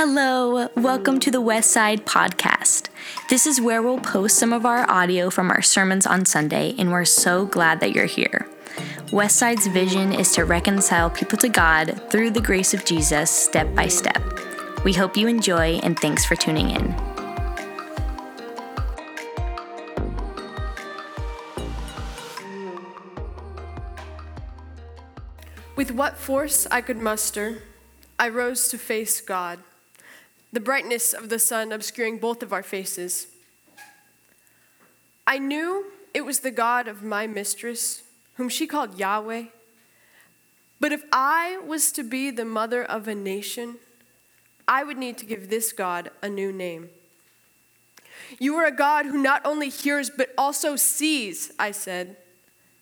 Hello, welcome to the Westside Podcast. This is where we'll post some of our audio from our sermons on Sunday, and we're so glad that you're here. Westside's vision is to reconcile people to God through the grace of Jesus step by step. We hope you enjoy, and thanks for tuning in. With what force I could muster, I rose to face God, the brightness of the sun obscuring both of our faces. I knew it was the God of my mistress, whom she called Yahweh. But if I was to be the mother of a nation, I would need to give this God a new name. You are a God who not only hears, but also sees, I said,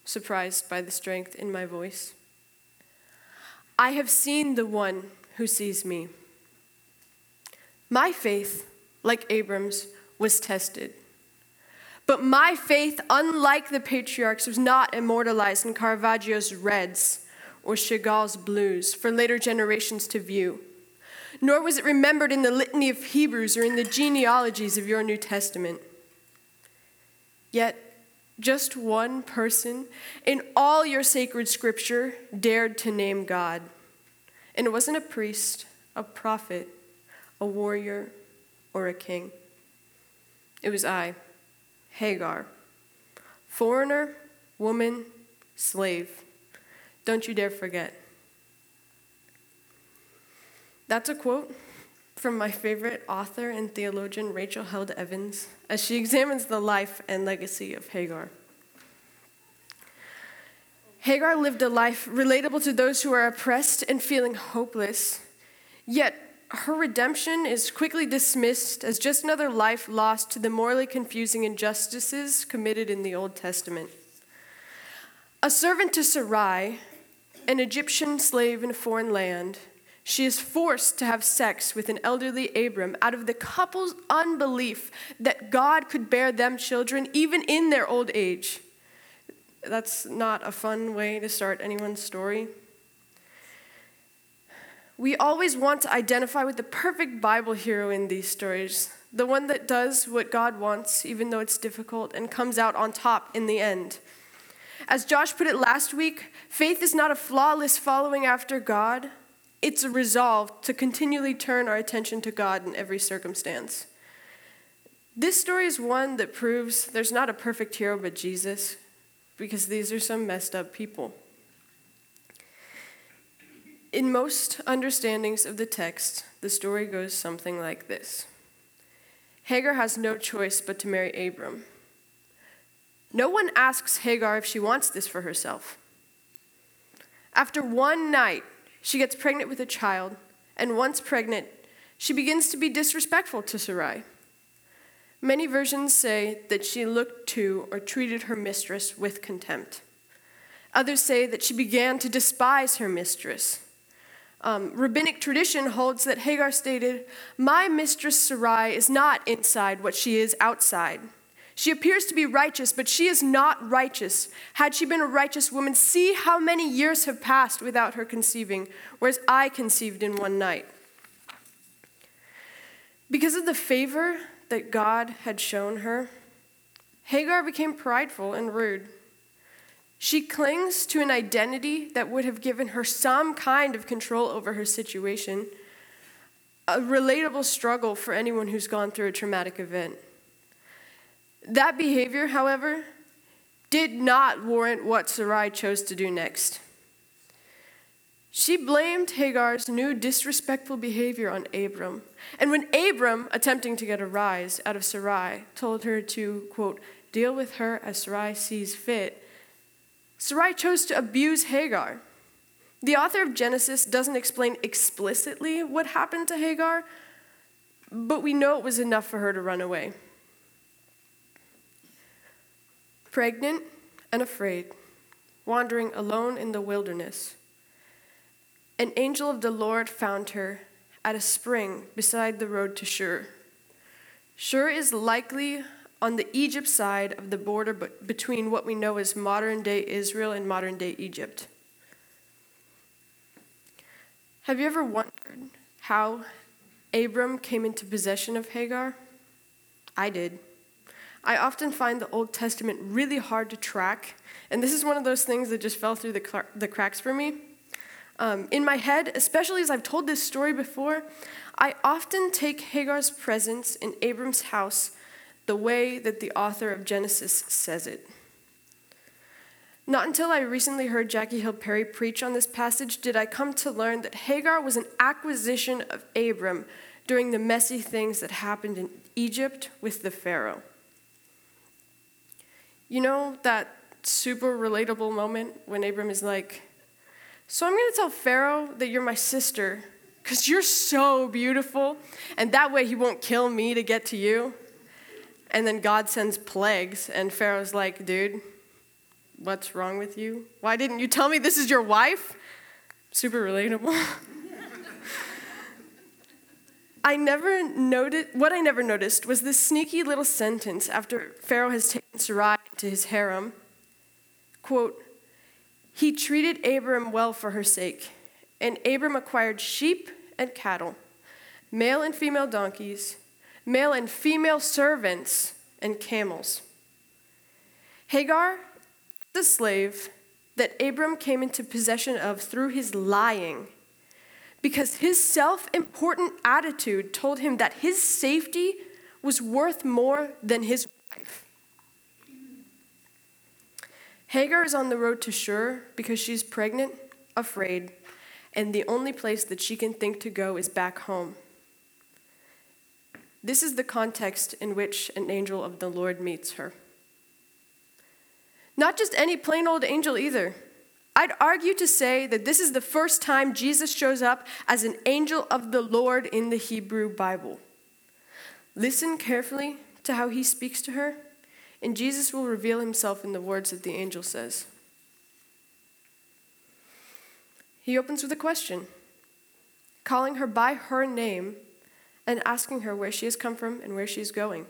surprised by the strength in my voice. I have seen the one who sees me. My faith, like Abram's, was tested. But my faith, unlike the patriarchs, was not immortalized in Caravaggio's reds or Chagall's blues for later generations to view. Nor was it remembered in the litany of Hebrews or in the genealogies of your New Testament. Yet, just one person in all your sacred scripture dared to name God. And it wasn't a priest, a prophet, a warrior, or a king. It was I, Hagar. Foreigner, woman, slave. Don't you dare forget. That's a quote from my favorite author and theologian, Rachel Held Evans, as she examines the life and legacy of Hagar. Hagar lived a life relatable to those who are oppressed and feeling hopeless, yet her redemption is quickly dismissed as just another life lost to the morally confusing injustices committed in the Old Testament. A servant to Sarai, an Egyptian slave in a foreign land, she is forced to have sex with an elderly Abram out of the couple's unbelief that God could bear them children even in their old age. That's not a fun way to start anyone's story. We always want to identify with the perfect Bible hero in these stories, the one that does what God wants, even though it's difficult, and comes out on top in the end. As Josh put it last week, faith is not a flawless following after God it's a resolve to continually turn our attention to God in every circumstance. This story is one that proves there's not a perfect hero but Jesus, because these are some messed up people. In most understandings of the text, the story goes something like this Hagar has no choice but to marry Abram. No one asks Hagar if she wants this for herself. After one night, she gets pregnant with a child, and once pregnant, she begins to be disrespectful to Sarai. Many versions say that she looked to or treated her mistress with contempt. Others say that she began to despise her mistress. Um, rabbinic tradition holds that Hagar stated, My mistress Sarai is not inside what she is outside. She appears to be righteous, but she is not righteous. Had she been a righteous woman, see how many years have passed without her conceiving, whereas I conceived in one night. Because of the favor that God had shown her, Hagar became prideful and rude. She clings to an identity that would have given her some kind of control over her situation, a relatable struggle for anyone who's gone through a traumatic event. That behavior, however, did not warrant what Sarai chose to do next. She blamed Hagar's new disrespectful behavior on Abram. And when Abram, attempting to get a rise out of Sarai, told her to, quote, deal with her as Sarai sees fit, Sarai chose to abuse Hagar. The author of Genesis doesn't explain explicitly what happened to Hagar, but we know it was enough for her to run away. pregnant and afraid, wandering alone in the wilderness. An angel of the Lord found her at a spring beside the road to Shur. Shur is likely on the Egypt side of the border between what we know as modern day Israel and modern day Egypt. Have you ever wondered how Abram came into possession of Hagar? I did. I often find the Old Testament really hard to track, and this is one of those things that just fell through the, the cracks for me. Um, in my head, especially as I've told this story before, I often take Hagar's presence in Abram's house the way that the author of Genesis says it. Not until I recently heard Jackie Hill Perry preach on this passage did I come to learn that Hagar was an acquisition of Abram during the messy things that happened in Egypt with the Pharaoh. You know that super relatable moment when Abram is like, So I'm going to tell Pharaoh that you're my sister because you're so beautiful, and that way he won't kill me to get to you. And then God sends plagues, and Pharaoh's like, Dude, what's wrong with you? Why didn't you tell me this is your wife? Super relatable. I never noticed, what I never noticed was this sneaky little sentence after Pharaoh has taken Sarai to his harem. Quote, he treated Abram well for her sake, and Abram acquired sheep and cattle, male and female donkeys, male and female servants, and camels. Hagar, the slave that Abram came into possession of through his lying because his self important attitude told him that his safety was worth more than his wife. Hagar is on the road to Shur because she's pregnant, afraid, and the only place that she can think to go is back home. This is the context in which an angel of the Lord meets her. Not just any plain old angel either. I'd argue to say that this is the first time Jesus shows up as an angel of the Lord in the Hebrew Bible. Listen carefully to how he speaks to her, and Jesus will reveal himself in the words that the angel says. He opens with a question, calling her by her name and asking her where she has come from and where she is going.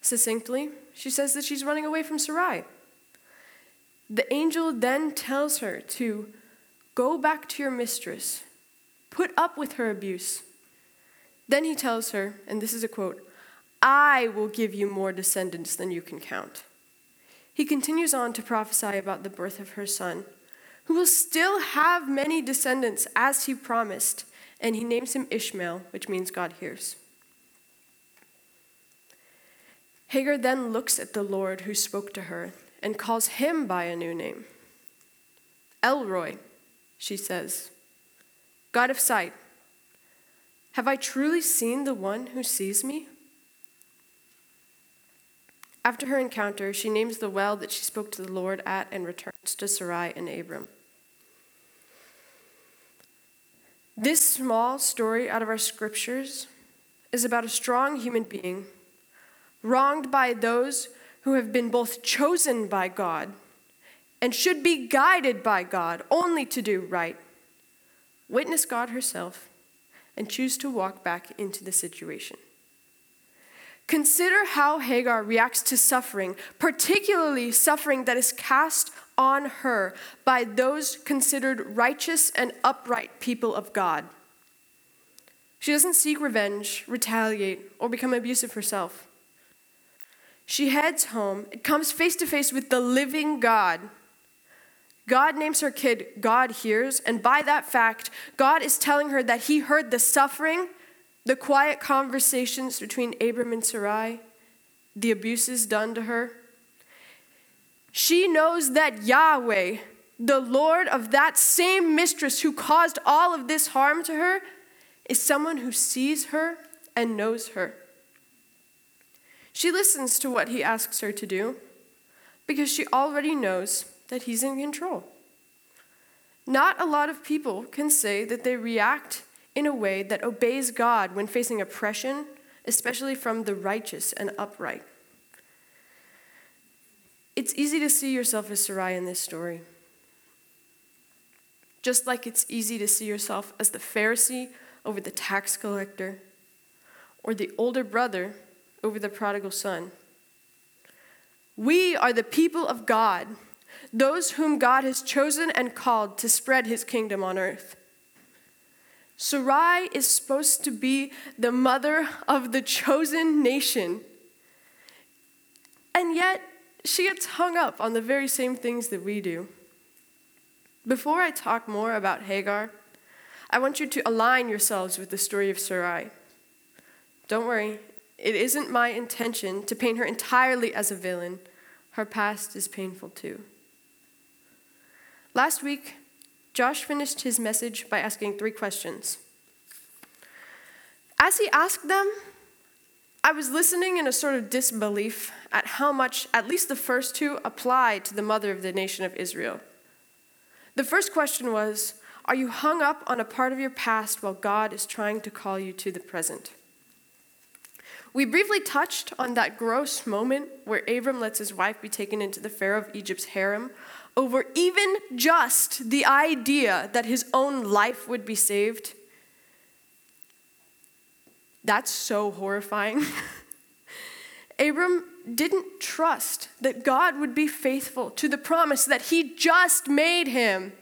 Succinctly, she says that she's running away from Sarai. The angel then tells her to go back to your mistress, put up with her abuse. Then he tells her, and this is a quote I will give you more descendants than you can count. He continues on to prophesy about the birth of her son, who will still have many descendants as he promised, and he names him Ishmael, which means God hears. Hagar then looks at the Lord who spoke to her and calls him by a new name. El Roi, she says, God of sight, have I truly seen the one who sees me? After her encounter, she names the well that she spoke to the Lord at and returns to Sarai and Abram. This small story out of our scriptures is about a strong human being wronged by those who have been both chosen by God and should be guided by God only to do right, witness God herself and choose to walk back into the situation. Consider how Hagar reacts to suffering, particularly suffering that is cast on her by those considered righteous and upright people of God. She doesn't seek revenge, retaliate, or become abusive herself. She heads home and comes face to face with the living God. God names her kid God Hears, and by that fact, God is telling her that He heard the suffering, the quiet conversations between Abram and Sarai, the abuses done to her. She knows that Yahweh, the Lord of that same mistress who caused all of this harm to her, is someone who sees her and knows her. She listens to what he asks her to do because she already knows that he's in control. Not a lot of people can say that they react in a way that obeys God when facing oppression, especially from the righteous and upright. It's easy to see yourself as Sarai in this story. Just like it's easy to see yourself as the Pharisee over the tax collector, or the older brother over the prodigal son. We are the people of God, those whom God has chosen and called to spread his kingdom on earth. Sarai is supposed to be the mother of the chosen nation. And yet, she gets hung up on the very same things that we do. Before I talk more about Hagar, I want you to align yourselves with the story of Sarai. Don't worry, it isn't my intention to paint her entirely as a villain. Her past is painful too. Last week, Josh finished his message by asking three questions. As he asked them, I was listening in a sort of disbelief at how much, at least the first two, apply to the mother of the nation of Israel. The first question was Are you hung up on a part of your past while God is trying to call you to the present? We briefly touched on that gross moment where Abram lets his wife be taken into the Pharaoh of Egypt's harem over even just the idea that his own life would be saved. That's so horrifying. Abram didn't trust that God would be faithful to the promise that he just made him.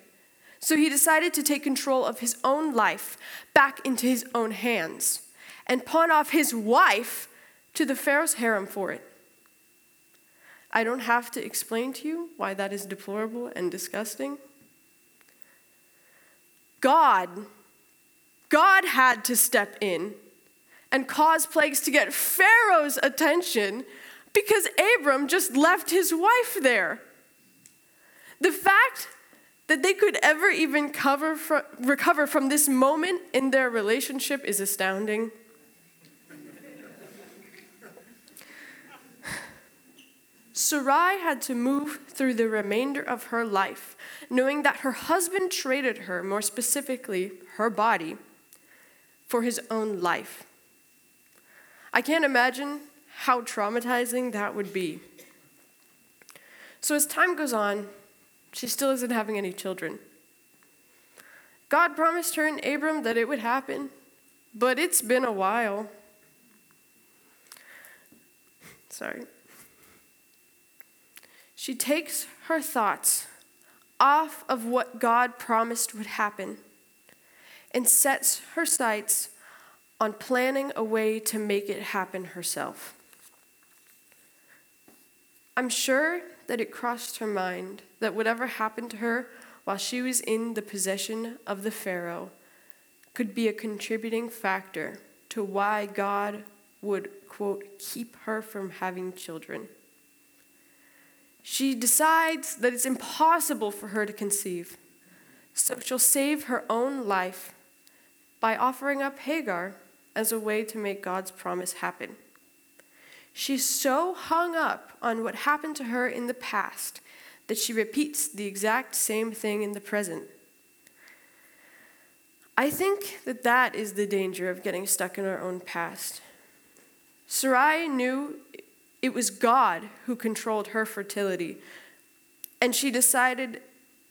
So he decided to take control of his own life back into his own hands and pawn off his wife to the Pharaoh's harem for it. I don't have to explain to you why that is deplorable and disgusting. God, God had to step in and cause plagues to get Pharaoh's attention because Abram just left his wife there. The fact that they could ever even cover recover from this moment in their relationship is astounding. Sarai had to move through the remainder of her life, knowing that her husband traded her, more specifically, her body, for his own life. I can't imagine how traumatizing that would be. So, as time goes on, she still isn't having any children. God promised her and Abram that it would happen, but it's been a while. Sorry. She takes her thoughts off of what God promised would happen and sets her sights on planning a way to make it happen herself. I'm sure that it crossed her mind that whatever happened to her while she was in the possession of the Pharaoh could be a contributing factor to why God would, quote, keep her from having children. She decides that it's impossible for her to conceive, so she'll save her own life by offering up Hagar as a way to make God's promise happen. She's so hung up on what happened to her in the past that she repeats the exact same thing in the present. I think that that is the danger of getting stuck in our own past. Sarai knew it was God who controlled her fertility. And she decided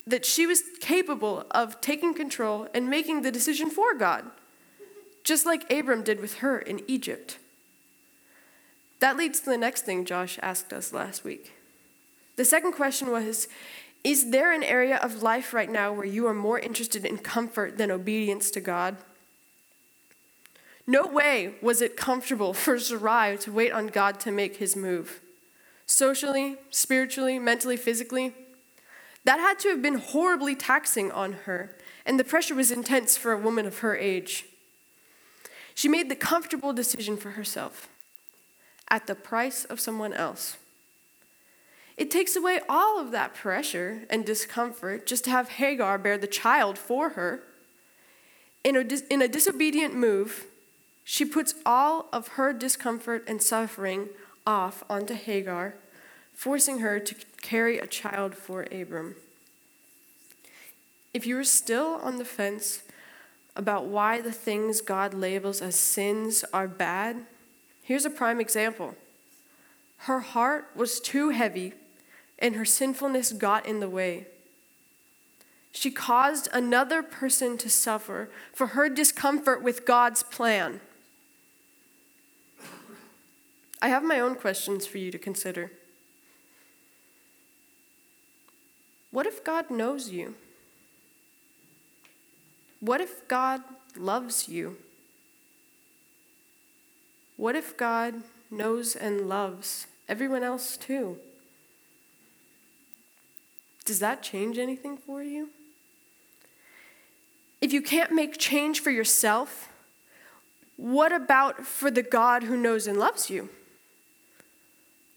that she was capable of taking control and making the decision for God, just like Abram did with her in Egypt. That leads to the next thing Josh asked us last week. The second question was Is there an area of life right now where you are more interested in comfort than obedience to God? No way was it comfortable for Sarai to wait on God to make his move. Socially, spiritually, mentally, physically, that had to have been horribly taxing on her, and the pressure was intense for a woman of her age. She made the comfortable decision for herself at the price of someone else. It takes away all of that pressure and discomfort just to have Hagar bear the child for her. In a, dis- in a disobedient move, she puts all of her discomfort and suffering off onto Hagar, forcing her to carry a child for Abram. If you are still on the fence about why the things God labels as sins are bad, here's a prime example. Her heart was too heavy, and her sinfulness got in the way. She caused another person to suffer for her discomfort with God's plan. I have my own questions for you to consider. What if God knows you? What if God loves you? What if God knows and loves everyone else too? Does that change anything for you? If you can't make change for yourself, what about for the God who knows and loves you?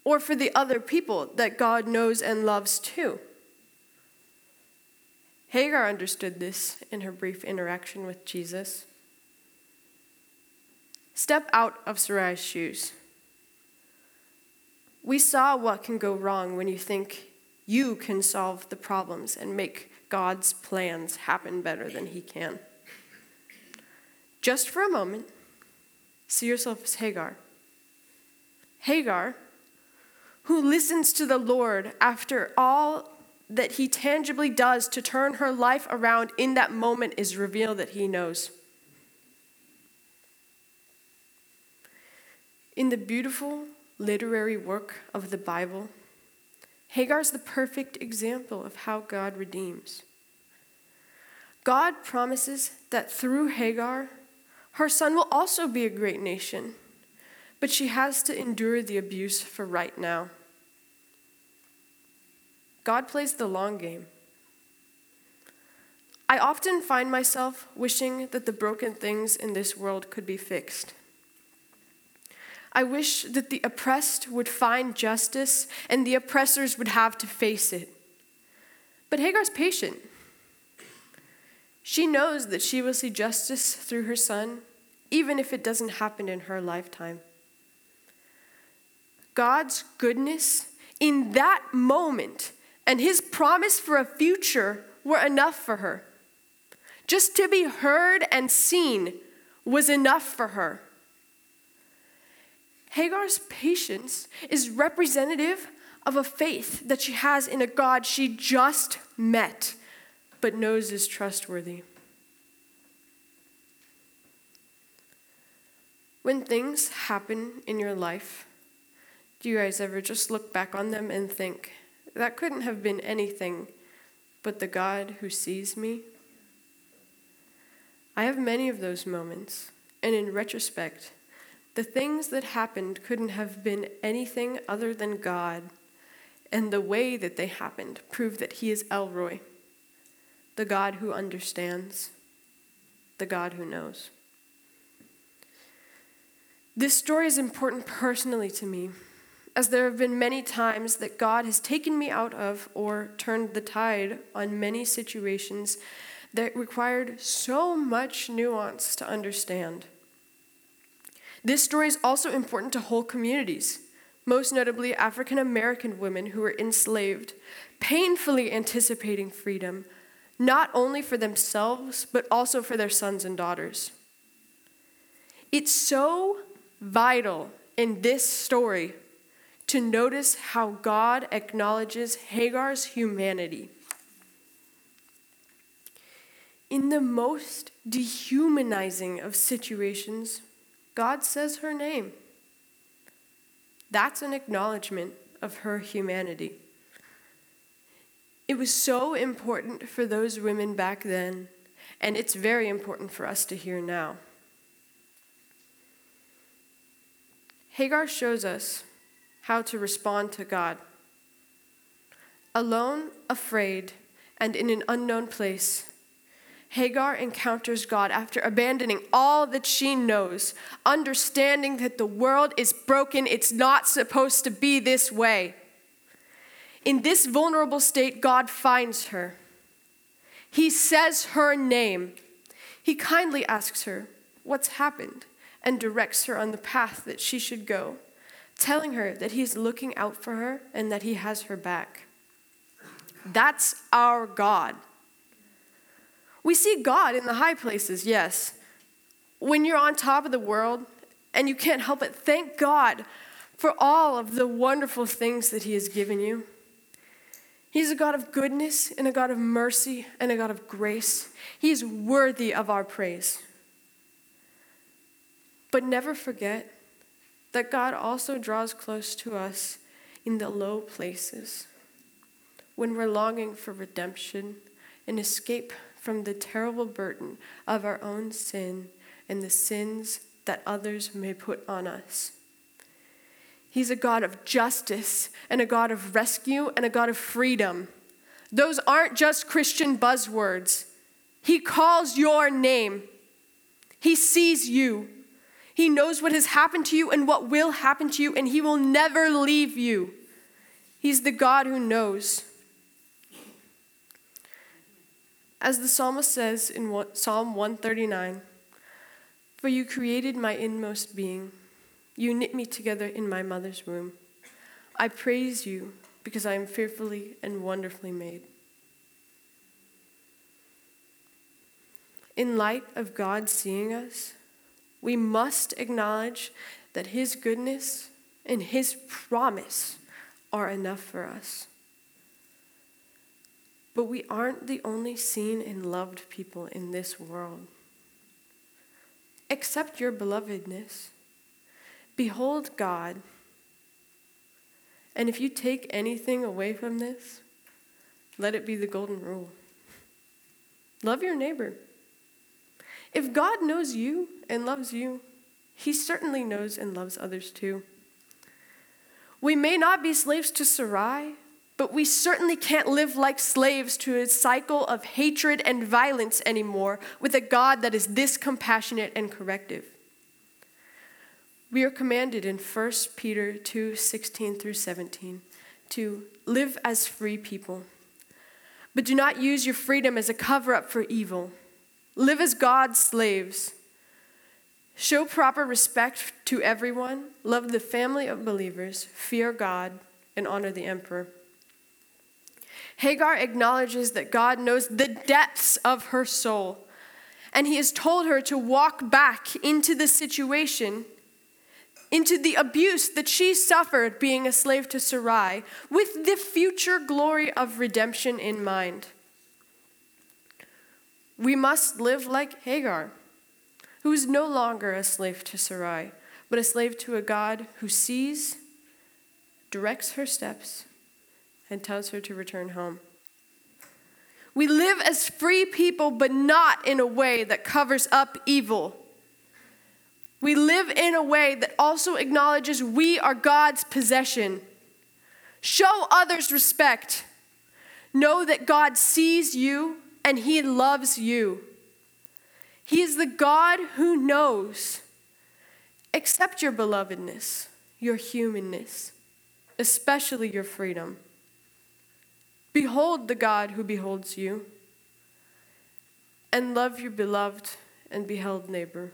Or for the other people that God knows and loves too? Hagar understood this in her brief interaction with Jesus. Step out of Sarai's shoes. We saw what can go wrong when you think you can solve the problems and make God's plans happen better than He can. Just for a moment, see yourself as Hagar. Hagar, who listens to the Lord after all that He tangibly does to turn her life around in that moment is revealed that He knows. In the beautiful literary work of the Bible, Hagar is the perfect example of how God redeems. God promises that through Hagar, her son will also be a great nation, but she has to endure the abuse for right now. God plays the long game. I often find myself wishing that the broken things in this world could be fixed. I wish that the oppressed would find justice and the oppressors would have to face it. But Hagar's patient. She knows that she will see justice through her son, even if it doesn't happen in her lifetime. God's goodness in that moment and his promise for a future were enough for her. Just to be heard and seen was enough for her. Hagar's patience is representative of a faith that she has in a God she just met but knows is trustworthy. When things happen in your life, do you guys ever just look back on them and think, that couldn't have been anything but the God who sees me? I have many of those moments, and in retrospect, the things that happened couldn't have been anything other than God, and the way that they happened proved that He is El Roi, the God who understands, the God who knows. This story is important personally to me, as there have been many times that God has taken me out of or turned the tide on many situations that required so much nuance to understand. This story is also important to whole communities, most notably African American women who were enslaved, painfully anticipating freedom, not only for themselves, but also for their sons and daughters. It's so vital in this story to notice how God acknowledges Hagar's humanity. In the most dehumanizing of situations, God says her name. That's an acknowledgement of her humanity. It was so important for those women back then, and it's very important for us to hear now. Hagar shows us how to respond to God. Alone, afraid, and in an unknown place, Hagar encounters God after abandoning all that she knows, understanding that the world is broken, it's not supposed to be this way. In this vulnerable state, God finds her. He says her name. He kindly asks her what's happened and directs her on the path that she should go, telling her that he's looking out for her and that he has her back. That's our God. We see God in the high places, yes. When you're on top of the world and you can't help but thank God for all of the wonderful things that He has given you. He's a God of goodness and a God of mercy and a God of grace. He's worthy of our praise. But never forget that God also draws close to us in the low places when we're longing for redemption and escape from the terrible burden of our own sin and the sins that others may put on us. He's a God of justice and a God of rescue and a God of freedom. Those aren't just Christian buzzwords. He calls your name. He sees you. He knows what has happened to you and what will happen to you, and He will never leave you. He's the God who knows. As the psalmist says in Psalm 139 For you created my inmost being. You knit me together in my mother's womb. I praise you because I am fearfully and wonderfully made. In light of God seeing us, we must acknowledge that His goodness and His promise are enough for us. But we aren't the only seen and loved people in this world. Accept your belovedness. Behold God. And if you take anything away from this, let it be the golden rule love your neighbor. If God knows you and loves you, he certainly knows and loves others too. We may not be slaves to Sarai, but we certainly can't live like slaves to a cycle of hatred and violence anymore with a God that is this compassionate and corrective. We are commanded in 1 Peter 2 16 through 17 to live as free people. But do not use your freedom as a cover up for evil. Live as God's slaves. Show proper respect to everyone, love the family of believers, fear God, and honor the emperor. Hagar acknowledges that God knows the depths of her soul, and he has told her to walk back into the situation into the abuse that she suffered being a slave to Sarai, with the future glory of redemption in mind. We must live like Hagar, who is no longer a slave to Sarai, but a slave to a God who sees, directs her steps, and tells her to return home. We live as free people, but not in a way that covers up evil we live in a way that also acknowledges we are God's possession. Show others respect. Know that God sees you and He loves you. He is the God who knows. Accept your belovedness, your humanness, especially your freedom. Behold the God who beholds you, and love your beloved and beheld neighbor.